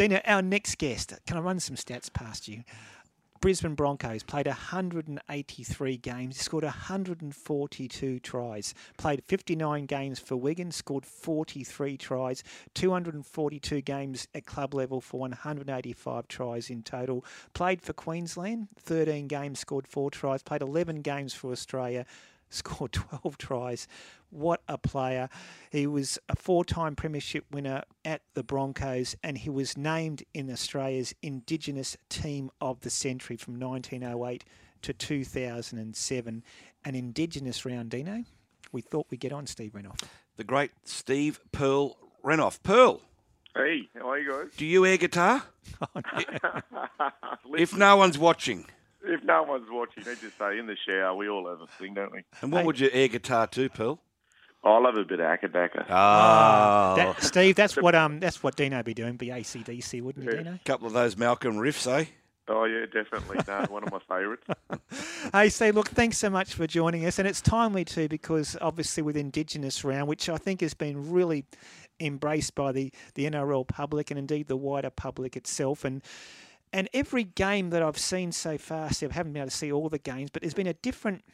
Dina, our next guest, can I run some stats past you? Brisbane Broncos played 183 games, scored 142 tries, played 59 games for Wigan, scored 43 tries, 242 games at club level for 185 tries in total, played for Queensland, 13 games, scored 4 tries, played 11 games for Australia, scored 12 tries. What a player. He was a four time Premiership winner at the Broncos and he was named in Australia's Indigenous Team of the Century from 1908 to 2007. An Indigenous round, Dino. We thought we'd get on Steve Renouf. The great Steve Pearl Renouf. Pearl. Hey, how are you guys? Do you air guitar? if no one's watching. If no one's watching, I just say in the shower we all have a thing, don't we? And what Hey. would you air guitar to, Pearl? I love a bit of Acca Dacca. Ah, That, Steve, that's what um that's what Dino be doing, be ACDC, wouldn't you, Yeah. Dino? a couple of those Malcolm riffs, eh? Oh yeah, definitely. No, one of my favourites. Hey, Steve, look, thanks so much for joining us. And it's timely too because obviously with Indigenous Round, which I think has been really embraced by the, the NRL public and indeed the wider public itself. And and every game that I've seen so far, Steve, I haven't been able to see all the games, but there's been a different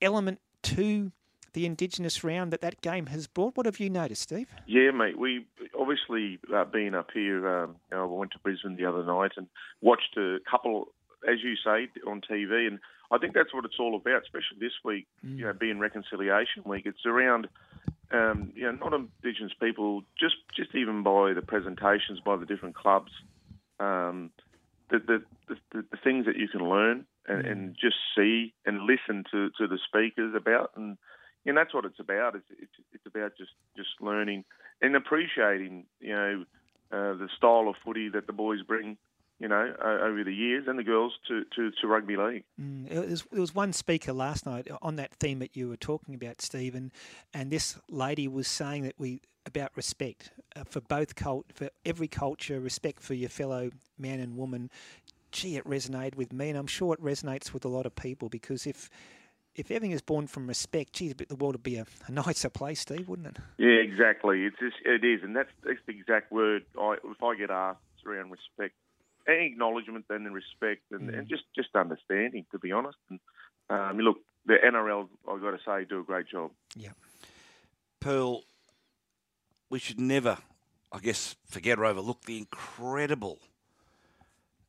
element to the Indigenous Round that that game has brought. What have you noticed, Steve? Yeah, mate. We obviously uh, being up here. Um, you know, I went to Brisbane the other night and watched a couple, as you say, on TV, and I think that's what it's all about. Especially this week, you know, being Reconciliation Week. It's around, um, you know, not Indigenous people, just just even by the presentations by the different clubs, um, the, the, the the things that you can learn and, and just see and listen to, to the speakers about and and that's what it's about. It's it's, it's about just, just learning and appreciating, you know, uh, the style of footy that the boys bring, you know, over the years and the girls to, to, to rugby league. Mm, was, there was one speaker last night on that theme that you were talking about, Stephen, and this lady was saying that we about respect uh, for both cult for every culture, respect for your fellow man and woman. Gee, it resonated with me, and I'm sure it resonates with a lot of people because if if everything is born from respect, geez, the world would be a, a nicer place, Steve, wouldn't it? Yeah, exactly. It's just, it is, and that's that's the exact word. I, if I get asked, around respect, and acknowledgement, and respect, and, and just just understanding. To be honest, and um, look, the NRL, I've got to say, do a great job. Yeah. Pearl, we should never, I guess, forget or overlook the incredible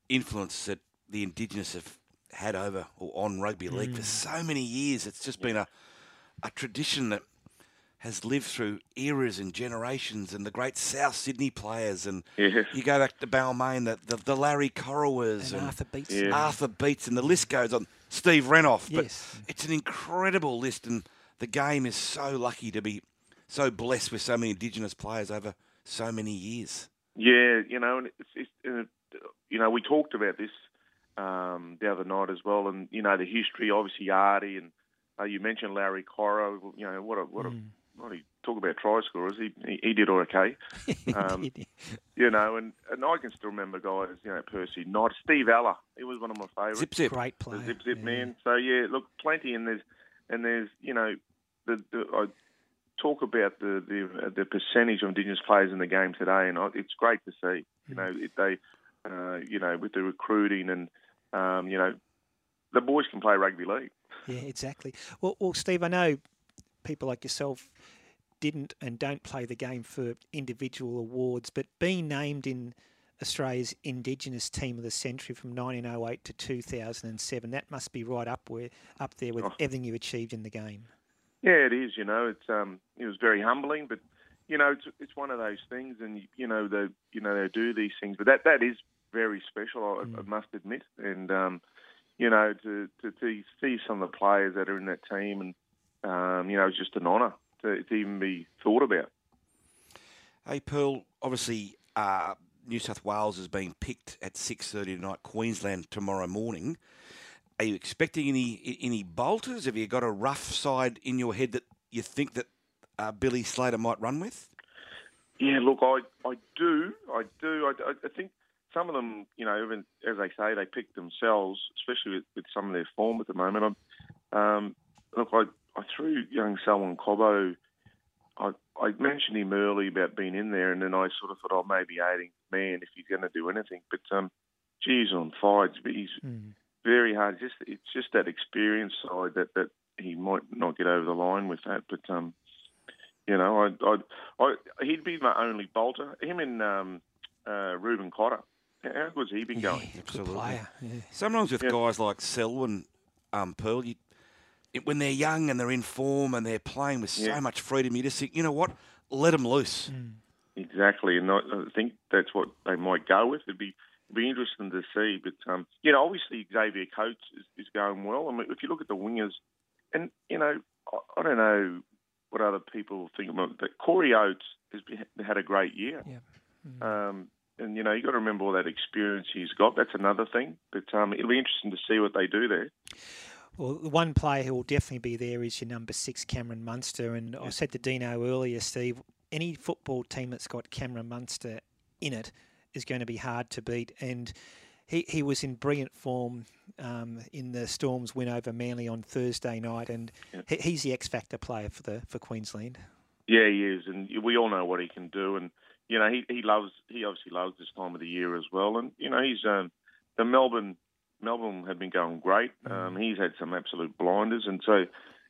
influence that the Indigenous have had over or on rugby league for so many years. It's just been a, a tradition that has lived through eras and generations and the great South Sydney players and Yeah. you go back to Balmain, the, the, the Larry Corowas And and, Arthur Beats. Yeah. Arthur Beats and the list goes on. Steve Renouf. But Yes. it's an incredible list and the game is so lucky to be so blessed with so many Indigenous players over so many years. Yeah, you know, and it's, it's uh, you know, we talked about this um, the other night as well, and you know, the history, obviously, Artie, and uh, you mentioned Larry Corowa. You know, what a what a what he talk about try scorers. He he, he did okay. Um, you know, and, and I can still remember guys, you know, Percy Knight, Steve Ella. He was one of my favourites. Zip zip. Great the player. zip zip yeah. man. So yeah, look, plenty, and there's and there's you know the, the I talk about the the the percentage of Indigenous players in the game today, and I, it's great to see. You know, it, they uh, you know with the recruiting and um, you know the boys can play rugby league. Yeah, exactly. Well, well, Steve, I know people like yourself didn't and don't play the game for individual awards, but being named in Australia's Indigenous Team of the Century from 1908 to 2007, that must be right up where up there with Oh. everything you achieved in the game. Yeah, it is. You know, it's um, it was very humbling, but you know, it's it's one of those things, and you know, they you know they do these things, but that that is very special. I, I must admit, and um, you know, to, to to see some of the players that are in that team, and um, you know, it's just an honour to, to even be thought about. Hey Pearl, obviously uh, New South Wales is being picked at six thirty tonight. Queensland tomorrow morning. Are you expecting any any bolters? Have you got a rough side in your head that you think that uh, Billy Slater might run with? Yeah, look, I I do, I do. I, I think some of them, you know, even as they say, they pick themselves, especially with, with some of their form at the moment. i um, look, I I threw young Selwyn Cobbo. I I mentioned him early about being in there, and then I sort of thought, oh, maybe adding man if he's going to do anything. But um, geez, on fire, But he's Mm. very hard. Just it's just that experience side that that he might not get over the line with that. But um, you know, I, I, I he'd be my only bolter. Him and um, uh, Reuben Cotter. How good's he been going? Yeah, good Absolutely. player. Yeah. Sometimes with Yeah. guys like Selwyn, um, Pearl, you, it, when they're young and they're in form and they're playing with so Yeah. much freedom, you just think, you know what, let them loose. Mm. Exactly, and I, I think that's what they might go with. It'd be it'd be interesting to see. But um, you know, obviously Xavier Coates is, is going well. I mean, if you look at the wingers, and you know, I, I don't know what other people think about, but Corey Oates has been, had a great year. Yeah. Um, and you know, you got to remember all that experience he's got. That's another thing. But um, it'll be interesting to see what they do there. Well, the one player who will definitely be there is your number six, Cameron Munster. And I said to Dino earlier, Steve, any football team that's got Cameron Munster in it is going to be hard to beat. And he, he was in brilliant form um, in the Storms win over Manly on Thursday night, and Yeah. he, he's the X factor player for the for Queensland. Yeah, he is, and we all know what he can do. And you know, he he loves he obviously loves this time of the year as well. And you know, he's um, the Melbourne Melbourne have been going great. Um, he's had some absolute blinders, and so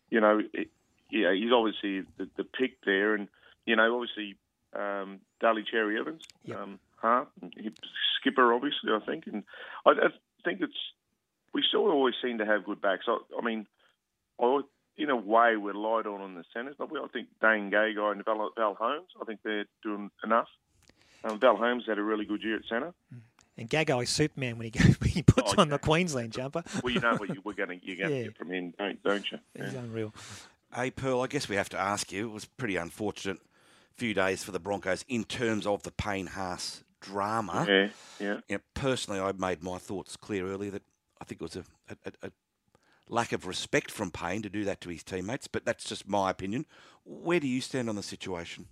you know, it, yeah, he's obviously the, the pick there. And you know, obviously, um, Daly Cherry Evans, Yep. um, Hart, skipper, obviously, I think. And I, I think it's we still always seem to have good backs. I, I mean, I in a way, we're light on the centres, but we, I think Dane Gagai and Val, Val Holmes, I think they're doing enough. Um, Val Holmes had a really good year at centre. And Gagai's Superman when he goes, when he puts Oh, on the. Queensland jumper. Well, you know what you, we're going to you're going to Yeah. get from him, don't, don't you? He's Yeah. unreal. Hey, Pearl, I guess we have to ask you. It was pretty unfortunate few days for the Broncos in terms of the Payne Haas drama. yeah, yeah. You know, personally, I made my thoughts clear earlier that I think it was a, a, a, a lack of respect from Payne to do that to his teammates, but that's just my opinion. Where do you stand on the situation?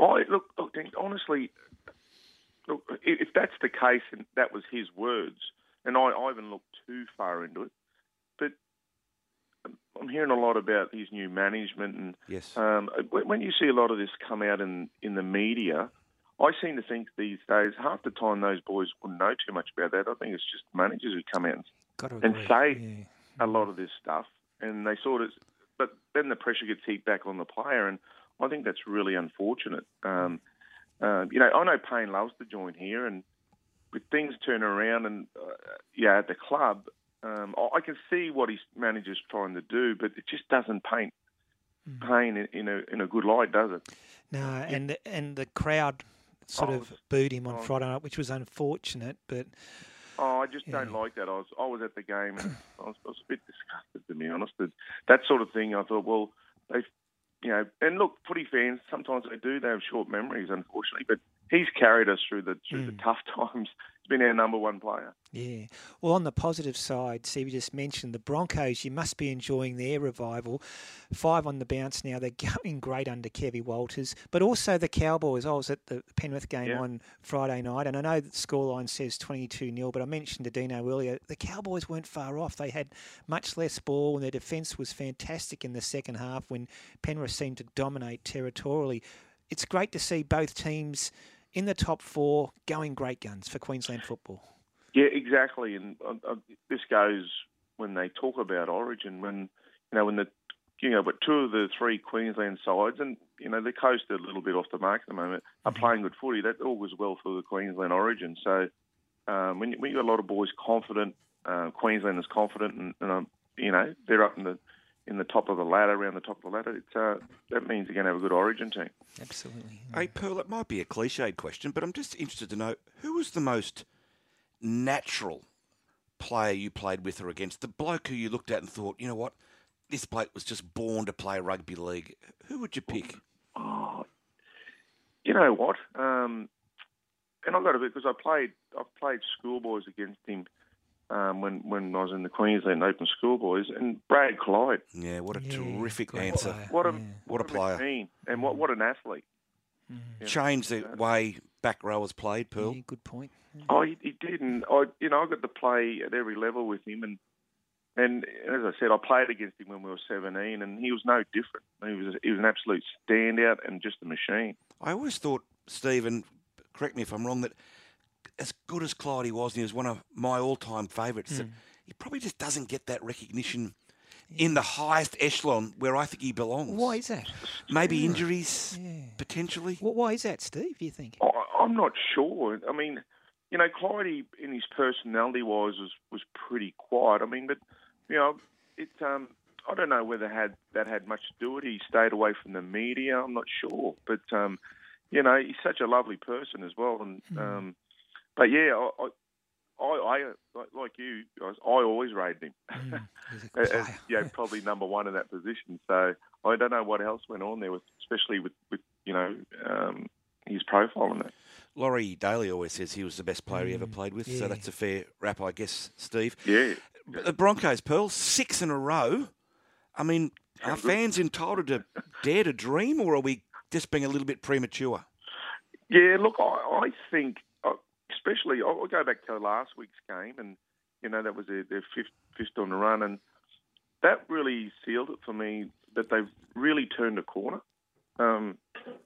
I look, look, honestly, look, if that's the case and that was his words, and I, I haven't looked too far into it, but I'm hearing a lot about his new management and Yes. Um, when when you see a lot of this come out in, in the media, I seem to think these days half the time those boys wouldn't know too much about that. I think it's just managers who come out and And say- yeah. a lot of this stuff, and they sort of, but then the pressure gets heaped back on the player, and I think that's really unfortunate. Um, uh, you know, I know Payne loves to join here, and with things turning around, and uh, yeah, at the club, um, I can see what his manager's trying to do, but it just doesn't paint Payne in, a in a good light, does it? No, and the, and the crowd sort Oh, of booed him on. Friday night, which was unfortunate. But Oh, I just don't like that. I was I was at the game and I was, I was a bit disgusted to be honest. That, that sort of thing. I thought, well, they, you know, and look, footy fans sometimes they do. They have short memories, unfortunately. But he's carried us through the through the mm. tough times. He's been our number one player. yeah, well, on the positive side, Steve you just mentioned the Broncos. You must be enjoying their revival. Five on the bounce now. They're going great under Kevy Walters, but also the Cowboys. I was at the Penrith game Yeah. on Friday night, and I know the scoreline says twenty-two 0 but I mentioned to Dino earlier the Cowboys weren't far off. They had much less ball, and their defence was fantastic in the second half when Penrith seemed to dominate territorially. It's great to see both teams in the top four going great guns for Queensland football. Yeah, exactly. And uh, uh, this goes when they talk about Origin. When you know when the you know, but two of the three Queensland sides, and you know the coast are a little bit off the mark at the moment, are playing good footy. That all goes well for the Queensland Origin. So um, when you, when you got a lot of boys confident, uh, Queensland is confident, and, and um, you know they're up in the in the top of the ladder, around the top of the ladder. It's, uh, that means you're going to have a good Origin team. Absolutely. Hey, Pearl, it might be a cliched question, but I'm just interested to know who was the most natural player you played with or against? The bloke who you looked at and thought, you know what, this bloke was just born to play rugby league. Who would you pick? Oh, you know what? Um, and I've got a bit because I played. I've played schoolboys against him um, when when I was in the Queensland Open Schoolboys, and Brad Clyde. Yeah, what a Yeah, terrific great answer. player. What a Yeah. What a player. machine, and what what an athlete. Yeah. Changed the way back rowers played, Pearl. Yeah, good point. Oh, he, he did, and I you know I got to play at every level with him, and and as I said, I played against him when we were seventeen, and he was no different. He was he was an absolute standout and just a machine. I always thought, Stephen, correct me if I'm wrong, that as good as Clyde was, and he was one of my all-time favourites, that he probably just doesn't get that recognition in the highest echelon where I think he belongs. Why is that? Maybe injuries, Yeah. potentially. Wh- Why is that, Steve? Do you think? I, I'm not sure. I mean, you know, Clyde in his personality wise was was pretty quiet. I mean, but you know, it. Um, I don't know whether had that had much to do with it. He stayed away from the media. I'm not sure, but um, you know, he's such a lovely person as well. And um, but yeah, I. I I, I like- like you, guys, I always rated him Mm, he's a good as player. yeah, probably number one in that position. So I don't know what else went on there, with, especially with, with you know um, his profile and that. Laurie Daley always says he was the best player he ever played with, yeah. so that's a fair rap, I guess, Steve. Yeah, But The Broncos, Pearl, six in a row. I mean, are fans entitled to dare to dream, or are we just being a little bit premature? Yeah, look, I, I think, especially, I'll go back to last week's game, and you know that was their, their fifth fifth on the run, and that really sealed it for me that they've really turned a corner. Um,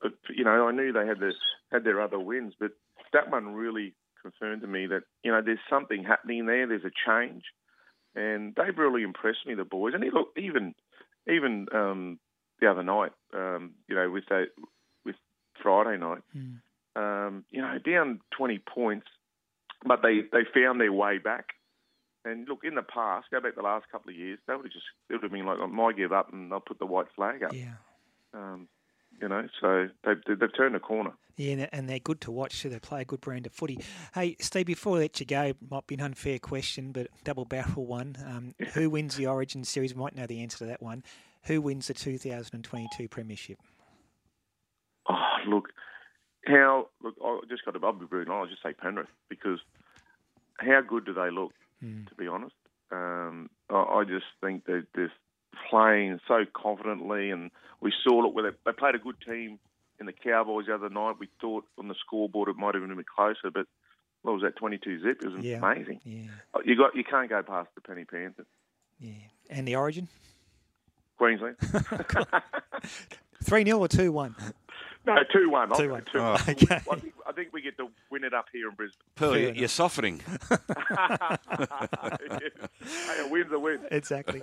but you know, I knew they had their had their other wins, but that one really confirmed to me that you know there's something happening there. There's a change, and they've really impressed me, the boys. And look, even even um, the other night, um, you know, with that with Friday night Mm. Um, you know, down 20 points, but they, they found their way back. And look, in the past, go back the last couple of years, they would have just, it would have been like, I might give up and they'll put the white flag up. Yeah. Um, you know, so they've, they've turned a corner. Yeah, and- they're good to watch too. They play a good brand of footy. Hey, Steve, before I let you go, might be an unfair question, but double barrel one. Um, who wins the Origin series? We might know the answer to that one. Who wins the 2022 Premiership? Oh, look, how, look, I just got to, I'll be honest, I'll just say Penrith because how good do they look, Mm. to be honest? Um, I, I just think they're playing so confidently, and we saw, it where they, they played a good team in the Cowboys the other night. We thought on the scoreboard it might have been a bit closer, but what was that, 22 zip? It was Yeah. amazing. Yeah, You got, you can't go past the Penny Panthers. yeah. And the Origin? Queensland? 3 0 or 2 1? No, 2 1. 2 1. Oh. I, Okay. think, I think we get to win it up here in Brisbane. Pearl, you're, enough. you're softening. hey, a win's a win. exactly.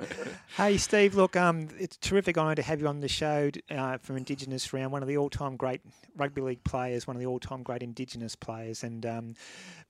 hey, Steve, look, um, it's a terrific honour to have you on the show uh, from Indigenous Round, one of the all time great rugby league players, one of the all time great Indigenous players. And um,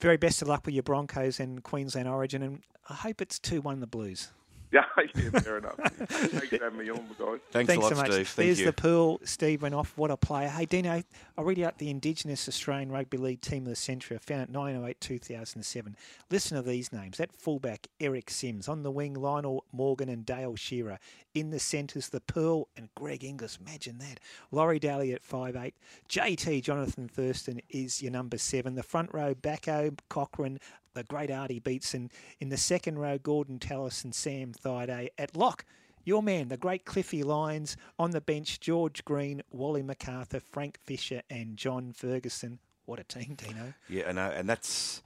very best of luck with your Broncos and Queensland Origin. And I hope it's 2 1 the Blues. Yeah, yeah, fair enough. Thanks for having me on, guys. Thanks, Thanks a lot, so much. Steve. Thank There's you. the Pearl. Steve Renouf. What a player. Hey, Dino, I'll read out the Indigenous Australian Rugby League Team of the Century. I found it 908 2007. Listen to these names. That fullback, Eric Sims. On the wing, Lionel Morgan and Dale Shearer. In the centres, the Pearl and Greg Inglis. Imagine that. Laurie Daley at 5'8. JT Jonathan Thurston is your number seven. The front row, Backo, Cochrane, the great Artie Beetson. In the second row, Gordon Tallis and Sam Thaiday. At lock, your man, the great Cliffy Lyons. On the bench, George Green, Wally McArthur, Frank Fisher, and John Ferguson. What a team, Dino. Yeah, I know, and that's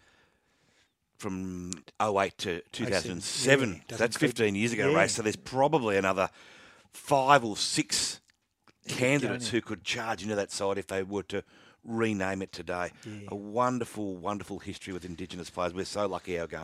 from 08 to 2007. Yeah, that's 15 years ago, Yeah. Ray. So there's probably another five or six candidates who could charge into that side if they were to rename it today. Yeah. A wonderful, wonderful history with Indigenous players. We're so lucky our game.